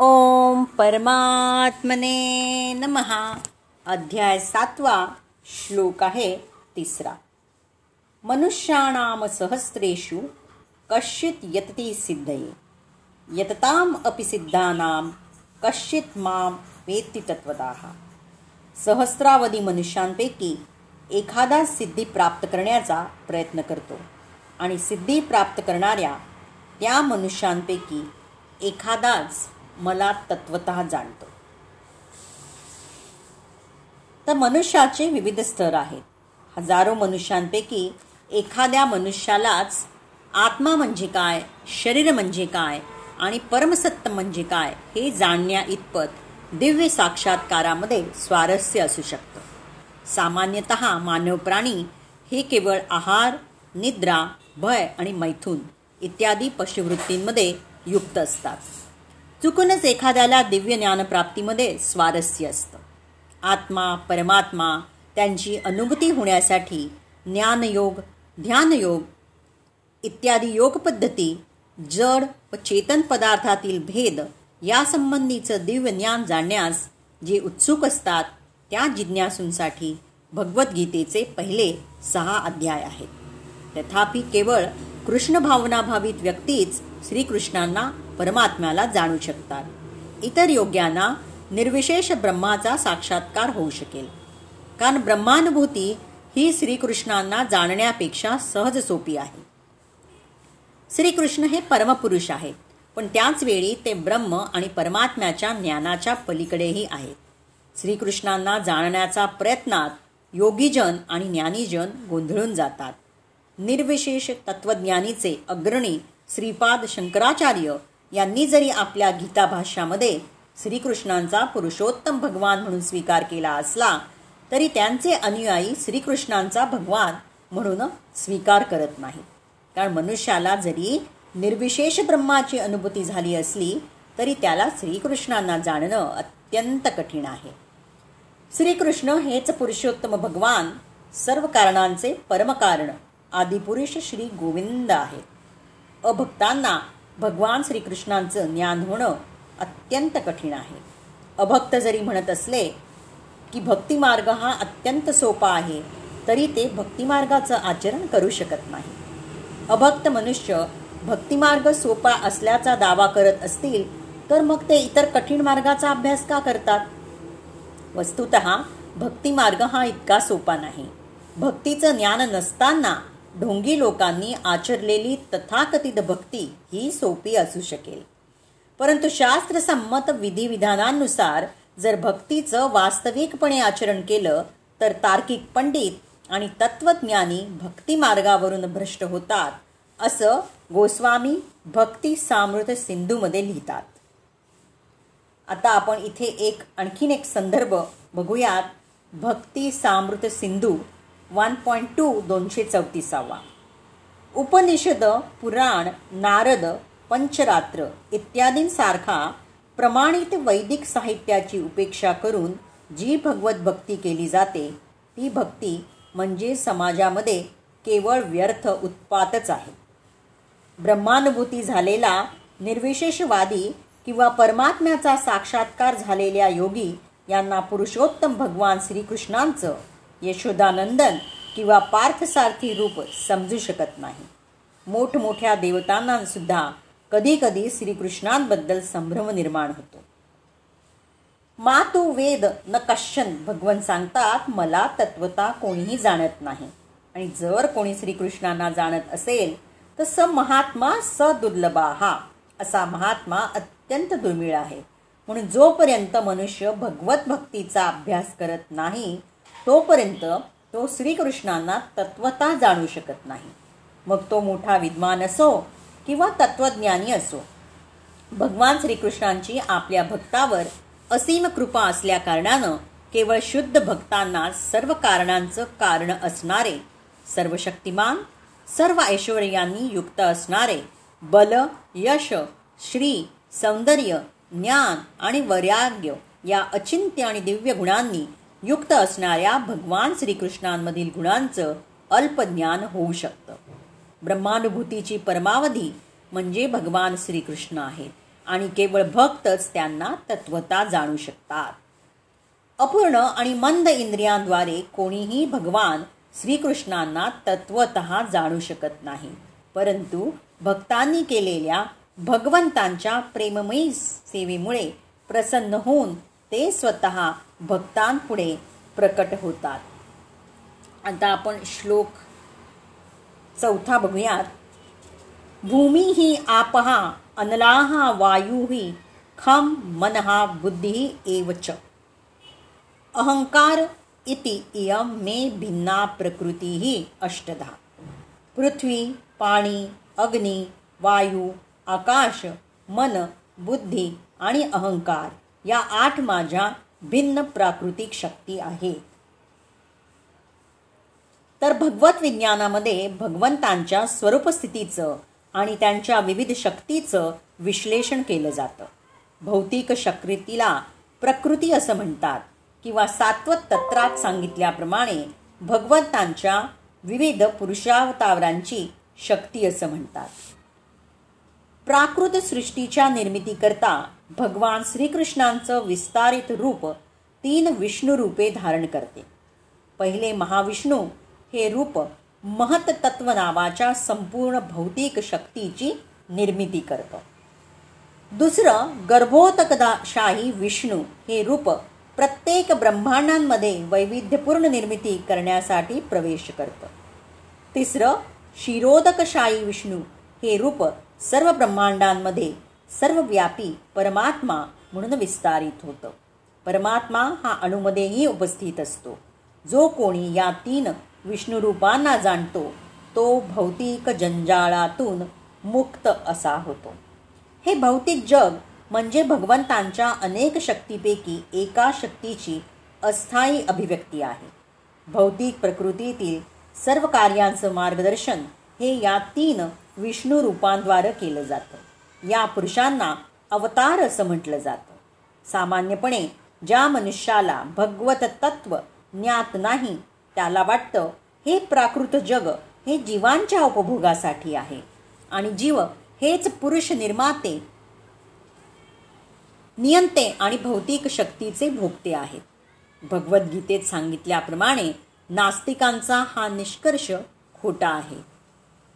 ओम परमात्मने नमहा अध्याय सातवा श्लोक आहे तिसरा. मनुष्याणाम सहस्रेषु कश्चित यतती सिद्धये. यतताम अपि सिद्धानाम कश्चित माम वेत्ती तत्वदाह सहस्रावधी मनुष्यांपैकी एखादा सिद्धी प्राप्त करण्याचा प्रयत्न करतो आणि सिद्धी प्राप्त करणाऱ्या त्या मनुष्यांपैकी एखादाच मला तत्वत जाणतो. तर मनुष्याचे विविध स्तर आहेत. हजारो मनुष्यांपैकी एखाद्या मनुष्यालाच आत्मा म्हणजे काय शरीर म्हणजे काय आणि परमसत्य म्हणजे काय हे जाणण्या इतपत दिव्य साक्षात्कारामध्ये स्वारस्य असू शकतं. सामान्यतः मानव प्राणी हे केवळ आहार निद्रा भय आणि मैथून इत्यादी पशुवृत्तींमध्ये युक्त असतात. चुकूनच एखाद्याला दिव्य ज्ञानप्राप्तीमध्ये स्वारस्य असतं. आत्मा परमात्मा त्यांची अनुभूती होण्यासाठी ज्ञानयोग ध्यानयोग इत्यादी योगपद्धती जड व चेतन पदार्थातील भेद यासंबंधीचं दिव्य ज्ञान जाणण्यास जे उत्सुक असतात त्या जिज्ञासूंसाठी भगवद्गीतेचे पहिले सहा अध्याय आहेत. तथापि केवळ कृष्ण भावनाभावित व्यक्तीच श्रीकृष्णांना परमात्म्याला जाणू शकतात. इतर योग्यांना निर्विशेष ब्रह्माचा साक्षात्कार होऊ शकेल. कारण ब्रह्मानुभूती ही श्रीकृष्णांना जाणण्यापेक्षा सहज सोपी आहे. श्रीकृष्ण हे परमपुरुष आहेत पण त्याच वेळी ते ब्रह्म आणि परमात्म्याच्या ज्ञानाच्या पलीकडेही आहेत. श्रीकृष्णांना जाणण्याचा प्रयत्नात योगीजन आणि ज्ञानीजन गोंधळून जातात. निर्विशेष तत्वज्ञानीचे अग्रणी श्रीपाद शंकराचार्य यांनी जरी आपल्या गीताभाष्यामध्ये श्रीकृष्णांचा पुरुषोत्तम भगवान म्हणून स्वीकार केला असला तरी त्यांचे अनुयायी श्रीकृष्णांचा भगवान म्हणून स्वीकार करत नाही. कारण मनुष्याला जरी निर्विशेष ब्रह्माची अनुभूती झाली असली तरी त्याला श्रीकृष्णांना जाणणं अत्यंत कठीण आहे. श्रीकृष्ण हेच पुरुषोत्तम भगवान सर्व कारणांचे परमकारण आदिपुरुष श्री गोविंद आहेत. अभक्तांना भगवान श्रीकृष्णांचं ज्ञान होणं अत्यंत कठीण आहे. अभक्त जरी म्हणत असले की भक्तिमार्ग हा अत्यंत सोपा आहे तरी ते भक्तिमार्गाचं आचरण करू शकत नाही. अभक्त मनुष्य भक्तिमार्ग सोपा असल्याचा दावा करत असतील तर मग ते इतर कठीण मार्गाचा अभ्यास का करतात? वस्तुत भक्तिमार्ग हा इतका सोपा नाही. भक्तीचं ज्ञान नसताना ढोंगी लोकांनी आचरलेली तथाकथित भक्ती ही सोपी असू शकेल. परंतु शास्त्रसंमत विधिविधानांनुसार जर भक्तीचं वास्तविकपणे आचरण केलं तर तार्किक पंडित आणि तत्वज्ञानी भक्तिमार्गावरून भ्रष्ट होतात असं गोस्वामी भक्ती सामृत सिंधूमध्ये लिहितात. आता आपण इथे एक आणखीन एक संदर्भ बघूयात. Bhakti Samrut Sindhu one point two दोनशे चौतीसावा. उपनिषद पुराण नारद पंचरात्र इत्यादींसारखा प्रमाणित वैदिक साहित्याची उपेक्षा करून जी भगवत भक्ती केली जाते ती भक्ती म्हणजे समाजामध्ये केवळ व्यर्थ उत्पातच आहे. ब्रह्मानुभूती झालेला निर्विशेषवादी किंवा परमात्म्याचा साक्षात्कार झालेल्या योगी यांना पुरुषोत्तम भगवान श्रीकृष्णांचं यशोदानंदन किंवा पार्थसारथी रूप समजू शकत नाही. मोठमोठ्या देवतांनासुद्धा कधी कधी श्रीकृष्णांबद्दल संभ्रम निर्माण होतो. मा तू वेद न कश्चन भगवन सांगतात मला तत्वता कोणीही जाणत नाही. आणि जर कोणी श्रीकृष्णांना जाणत असेल तर स महात्मा स दुर्लभा हा असा महात्मा अत्यंत दुर्मिळ आहे. म्हणून जोपर्यंत मनुष्य भगवत भक्तीचा अभ्यास करत नाही तोपर्यंत तो श्रीकृष्णांना तत्वता जाणू शकत नाही. मग तो मोठा विद्वान असो किंवा तत्वज्ञानी असो भगवान श्रीकृष्णांची आपल्या भक्तावर असीम कृपा असल्या कारणानं केवळ शुद्ध भक्तांना सर्व कारणांचं कारण असणारे सर्व शक्तिमान सर्व ऐश्वर्यांनी युक्त असणारे बल यश श्री सौंदर्य ज्ञान आणि वैराग्य या अचिंत्य आणि दिव्य गुणांनी युक्त असणाऱ्या भगवान श्रीकृष्णांमधील गुणांचं अल्पज्ञान होऊ शकतं. ब्रह्मानुभूतीची परमावधी म्हणजे भगवान श्रीकृष्ण आहेत आणि केवळ भक्तच त्यांना तत्वता जाणू शकतात. अपूर्ण आणि मंद इंद्रियांद्वारे कोणीही भगवान श्रीकृष्णांना तत्वत जाणू शकत नाही. परंतु भक्तांनी केलेल्या भगवंतांच्या प्रेममयी सेवेमुळे प्रसन्न होऊन ते स्वतः भक्तांपुढे प्रकट होतात. आता आपण श्लोक चौथा बघूयात. भूमी ही आपहा अनलाहा वायू ही खम मनहा बुद्धी एवच अहंकार इति इयम मे भिन्ना प्रकृती ही अष्टधा. पृथ्वी पाणी अग्नी वायू आकाश मन बुद्धी आणि अहंकार या आठ माझ्या भिन्न प्राकृतिक शक्ती आहेत तर भगवत विज्ञानामध्ये भगवंतांच्या स्वरूपस्थितीचं आणि त्यांच्या विविध शक्तीचं विश्लेषण केलं जातं. भौतिक शक्तीला प्रकृती असं म्हणतात किंवा सात्वत तत्रात सांगितल्याप्रमाणे भगवंतांच्या विविध पुरुषावतावरांची शक्ती असं म्हणतात. प्राकृत सृष्टीच्या निर्मितीकरता भगवान श्रीकृष्णांचं विस्तारित रूप तीन विष्णू रूपे धारण करते. पहिले महाविष्णू हे रूप महत्तत्व नावाच्या संपूर्ण भौतिक शक्तीची निर्मिती करतं. दुसरं गर्भोतकदाशाही विष्णू हे रूप प्रत्येक ब्रह्मांडांमध्ये वैविध्यपूर्ण निर्मिती करण्यासाठी प्रवेश करतं. तिसरं शिरोदकशाही विष्णू हे रूप सर्व ब्रह्मांडांमध्ये सर्वव्यापी परमात्मा म्हणून विस्तारित होतं. परमात्मा हा अणुमध्येही उपस्थित असतो. जो कोणी या तीन विष्णुरूपांना जाणतो तो भौतिक जंजाळातून मुक्त असा होतो. हे भौतिक जग म्हणजे भगवंतांच्या अनेक शक्तीपैकी एका शक्तीची अस्थायी अभिव्यक्ती आहे. भौतिक प्रकृतीतील सर्व कार्यांचं मार्गदर्शन हे या तीन विष्णू रूपांद्वारे केलं जातं. या पुरुषांना अवतार असं म्हटलं जातं. सामान्यपणे ज्या मनुष्याला भगवत तत्व ज्ञात नाही त्याला वाटतं हे प्राकृत जग हे जीवांच्या उपभोगासाठी आहे आणि जीव हेच पुरुष निर्माते नियंते आणि भौतिक शक्तीचे भोगते आहेत. भगवद्गीतेत सांगितल्याप्रमाणे नास्तिकांचा हा निष्कर्ष खोटा आहे.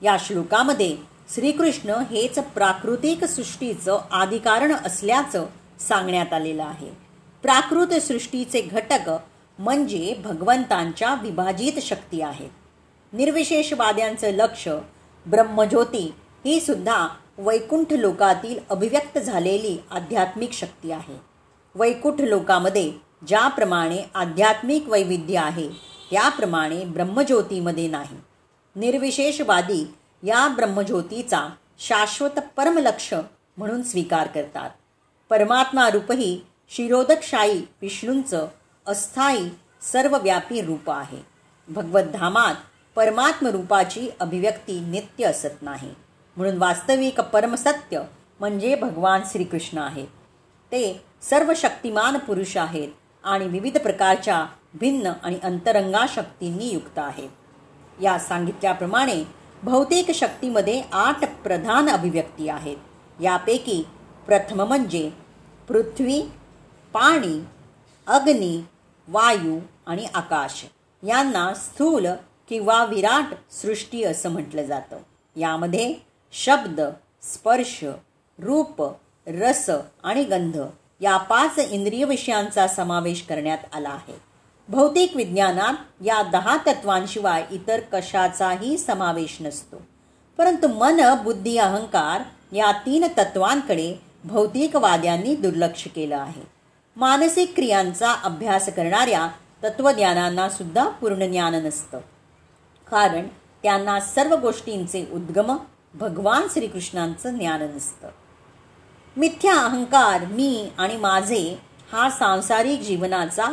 या श्लोकामध्ये श्रीकृष्ण हेच प्राकृतिक सृष्टीचं आधिकारण असल्याचं सांगण्यात आलेलं आहे. प्राकृत सृष्टीचे घटक म्हणजे भगवंतांच्या विभाजित शक्ती आहेत. निर्विशेषवाद्यांचं लक्ष ब्रह्मज्योती ही सुद्धा वैकुंठ लोकातील अभिव्यक्त झालेली आध्यात्मिक शक्ती आहे. वैकुंठ लोकामध्ये ज्याप्रमाणे आध्यात्मिक वैविध्य आहे त्याप्रमाणे ब्रह्मज्योतीमध्ये नाही. निर्विशेषवादी या ब्रह्मज्योतीचा शाश्वत परमलक्ष म्हणून स्वीकार करतात. परमात्मा रूपही शिरोदकशाही विष्णूंचं अस्थायी सर्वव्यापी रूप आहे. भगवद्धामात परमात्मरूपाची परमात्म रूपाची अभिव्यक्ती नित्य असत नाही. म्हणून वास्तविक परमसत्य म्हणजे भगवान श्रीकृष्ण आहेत ते सर्व शक्तिमान पुरुष आहेत आणि विविध प्रकारच्या भिन्न आणि अंतरंगा शक्तींनी युक्त आहेत या सांगितल्याप्रमाणे भौतिक शक्तीमध्ये आठ प्रधान अभिव्यक्ती आहेत. यापैकी प्रथम म्हणजे पृथ्वी पाणी अग्नी वायू आणि आकाश. यांना स्थूल किंवा विराट सृष्टी असं म्हटलं जातं. यामध्ये शब्द स्पर्श रूप रस आणि गंध या पाच इंद्रिय विषयांचा समावेश करण्यात आला आहे. भौतिक विज्ञानात या दहा तत्वांशिवाय इतर कशाचाही समावेश नसतो. परंतु मन बुद्धी अहंकार या तीन तत्वांकडे भौतिकवाद्यांनी दुर्लक्ष केलं आहे. मानसिक क्रियांचा अभ्यास करणाऱ्या तत्वज्ञानांना सुद्धा पूर्ण ज्ञान नसतं. कारण त्यांना सर्व गोष्टींचे उद्गम भगवान श्रीकृष्णांचं ज्ञान नसतं. मिथ्या अहंकार मी आणि माझे हा सांसारिक जीवनाचा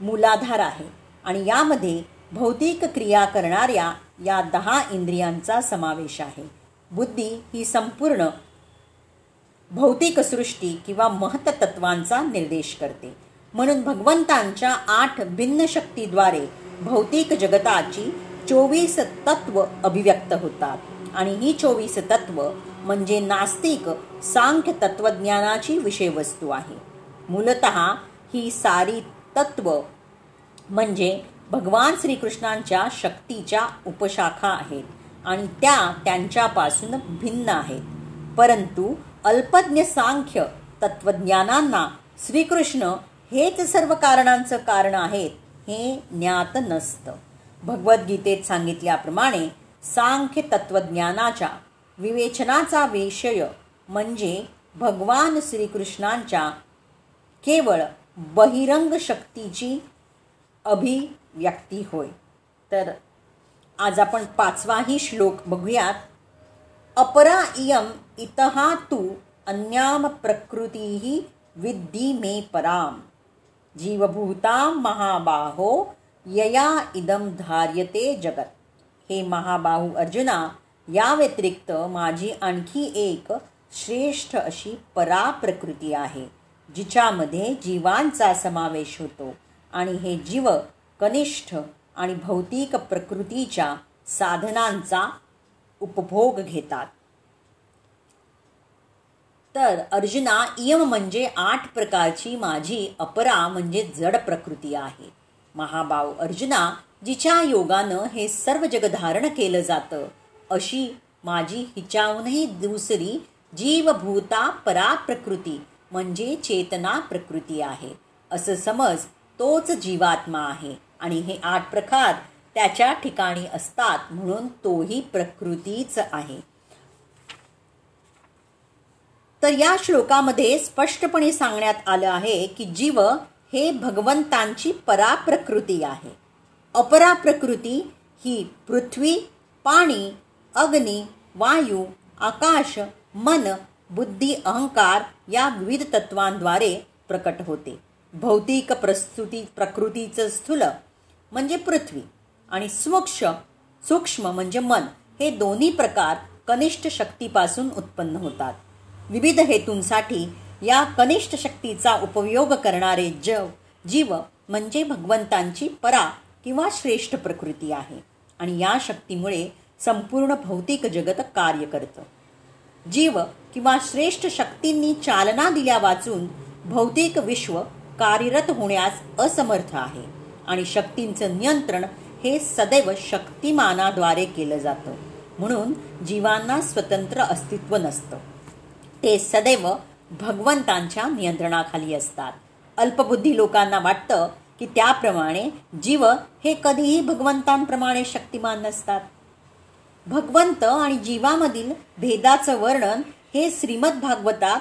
मूलाधार आहे आणि यामध्ये भौतिक क्रिया करणाऱ्या या दहा इंद्रियांचा समावेश आहे. बुद्धी ही संपूर्ण भौतिक सृष्टी किंवा महत्तत्वांचा निर्देश करते. म्हणून भगवंतांच्या आठ भिन्न शक्तीद्वारे भौतिक जगताची चोवीस तत्व अभिव्यक्त होतात. आणि ही चोवीस तत्व म्हणजे नास्तिक सांख्य तत्वज्ञानाची विषयवस्तू आहे. मूलत ही सारी तत्व म्हणजे भगवान श्रीकृष्णांच्या शक्तीच्या उपशाखा आहेत आणि त्या त्यांच्यापासून भिन्न आहेत. परंतु अल्पज्ञ सांख्य तत्वज्ञानांना श्रीकृष्ण हेच सर्व कारणांचं कारण आहेत हे ज्ञात नसतं. भगवद्गीतेत सांगितल्याप्रमाणे सांख्य तत्वज्ञानाच्या विवेचनाचा विषय म्हणजे भगवान श्रीकृष्णांच्या केवळ बहिरंग शक्तीची अभिव्यक्ती होय. तर आज आपण पाचवाही श्लोक बघूयात. अपरा इयम इतहा तू अन्याम प्रकृतीही विद्धी मे पराम. जीवभूता महाबाहो यया इदम धार्यते जगत. हे महाबाहू अर्जुना या व्यतिरिक्त माझी आणखी एक श्रेष्ठ अशी परा प्रकृती आहे. जिच्यामध्ये जीवांचा समावेश होतो आणि हे जीव कनिष्ठ आणि भौतिक प्रकृतीच्या साधनांचा उपभोग घेतात. तर अर्जुना इयम म्हणजे आठ प्रकारची माझी अपरा म्हणजे जड प्रकृती आहे. महाभाव अर्जुना जिच्या योगानं हे सर्व जग धारण केलं जातं अशी माझी हिच्याहूनही दुसरी जीवभूता परा प्रकृती म्हणजे चेतना प्रकृती आहे. असं समज तोच जीवात्मा आहे आणि हे आठ प्रकार त्याच्या ठिकाणी असतात म्हणून तोही प्रकृतीच आहे. तर या श्लोकामध्ये स्पष्टपणे सांगण्यात आलं आहे की जीव हे भगवंतांची पराप्रकृती आहे. अपराप्रकृती ही पृथ्वी पाणी अग्नी वायू आकाश मन बुद्धी अहंकार या विविध तत्वांद्वारे प्रकट होते. भौतिक प्रस्तुती प्रकृतीचं स्थूल म्हणजे पृथ्वी आणि सूक्ष्म सूक्ष्म म्हणजे मन. हे दोन्ही प्रकार कनिष्ठ शक्तीपासून उत्पन्न होतात. विविध हेतूंसाठी या कनिष्ठ शक्तीचा उपयोग करणारे जव जीव म्हणजे भगवंतांची परा किंवा श्रेष्ठ प्रकृती आहे आणि या शक्तीमुळे संपूर्ण भौतिक जगत कार्य करतं. जीव किंवा श्रेष्ठ शक्तींनी चालना दिल्या वाचून भौतिक विश्व कार्यरत होण्यास असमर्थ आहे. आणि शक्तींचं नियंत्रण हे सदैव शक्तिमानाद्वारे केलं जातं. म्हणून जीवांना स्वतंत्र अस्तित्व नसतं. ते सदैव भगवंतांच्या नियंत्रणाखाली असतात. अल्पबुद्धी लोकांना वाटतं की त्याप्रमाणे जीव हे कधीही भगवंतांप्रमाणे शक्तिमान नसतात. भगवंत आणि जीवामधील भेदाचं वर्णन हे श्रीमद भागवतात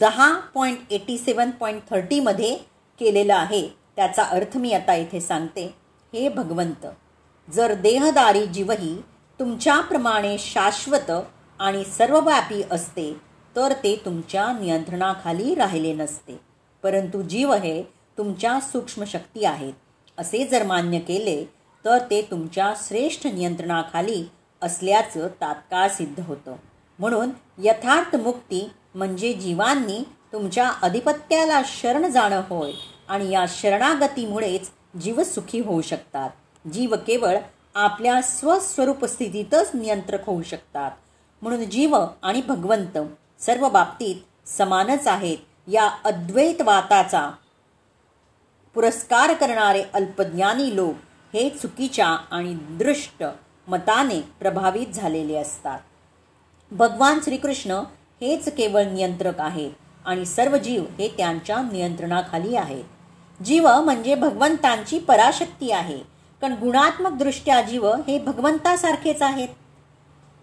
दहा पॉईंट एटी सेवन पॉईंट थर्टीमध्ये केलेलं आहे. त्याचा अर्थ मी आता इथे सांगते. हे भगवंत जर देहदारी जीवही तुमच्याप्रमाणे शाश्वत आणि सर्वव्यापी असते तर ते तुमच्या नियंत्रणाखाली राहिले नसते. परंतु जीव हे तुमच्या सूक्ष्म शक्ती आहेत. असे जर मान्य केले तर ते तुमच्या श्रेष्ठ नियंत्रणाखाली असल्याचं तात्काळ सिद्ध होतं. म्हणून यथार्थ मुक्ती म्हणजे जीवांनी तुमच्या अधिपत्याला शरण जाणं होय आणि या शरणागतीमुळेच जीव सुखी होऊ शकतात. जीव केवळ आपल्या स्वस्वरूप स्थितीतच नियंत्रक होऊ शकतात. म्हणून जीव आणि भगवंत सर्व बाबतीत समानच आहेत. या अद्वैतवाताचा पुरस्कार करणारे अल्पज्ञानी लोक हे चुकीच्या आणि दृष्ट मताने प्रभावित झालेले असतात. भगवान श्रीकृष्ण हेच केवळ नियंत्रक आहेत आणि सर्व जीव हे त्यांच्या नियंत्रणाखाली आहेत. जीव म्हणजे भगवंतांची पराशक्ती आहे कारण गुणात्मकदृष्ट्या जीव हे भगवंतासारखेच आहेत.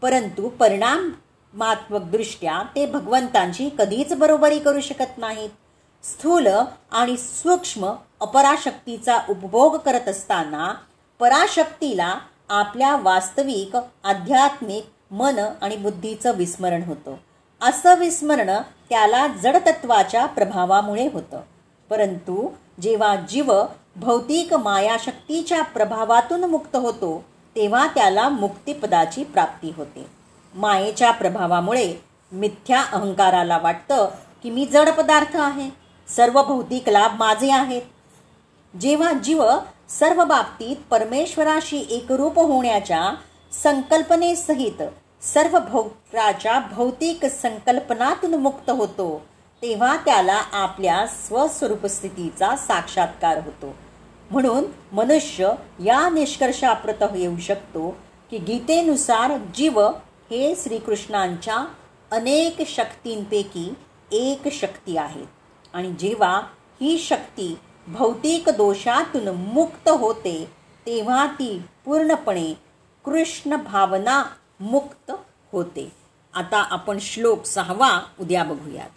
परंतु परिणामात्मकदृष्ट्या ते भगवंतांची कधीच बरोबरी करू शकत नाहीत. स्थूल आणि सूक्ष्म अपराशक्तीचा उपभोग करत असताना पराशक्तीला आपल्या वास्तविक आध्यात्मिक मन आणि बुद्धीचं विस्मरण होतं. असं विस्मरण त्याला जडतत्वाच्या प्रभावामुळे होतं. परंतु जेव्हा जीव भौतिक मायाशक्तीच्या प्रभावातून मुक्त होतो तेव्हा त्याला मुक्तिपदाची प्राप्ती होते. मायेच्या प्रभावामुळे मिथ्या अहंकाराला वाटतं की मी जड पदार्थ आहे सर्व भौतिक लाभ माझे आहेत. जेव्हा जीव सर्व बाबतीत परमेश्वराशी एकरूप होण्याच्या संकल्पनेसहित सर्व राजा भौतिक संकल्पनातून मुक्त होतो तेव्हा त्याला आपल्या स्वस्वरूप स्थितीचा साक्षात्कार होतो. म्हणून मनुष्य या निष्कर्षाप्रत येऊ शकतो की गीतेनुसार जीव हे श्रीकृष्णांच्या अनेक शक्तींपैकी एक शक्ती आहे. आणि जेव्हा ही शक्ती भौतिक दोषातून मुक्त होते तेव्हा ती पूर्णपणे कृष्ण भावना मुक्त होते. आता आपण श्लोक सहावा उद्या बघूयात.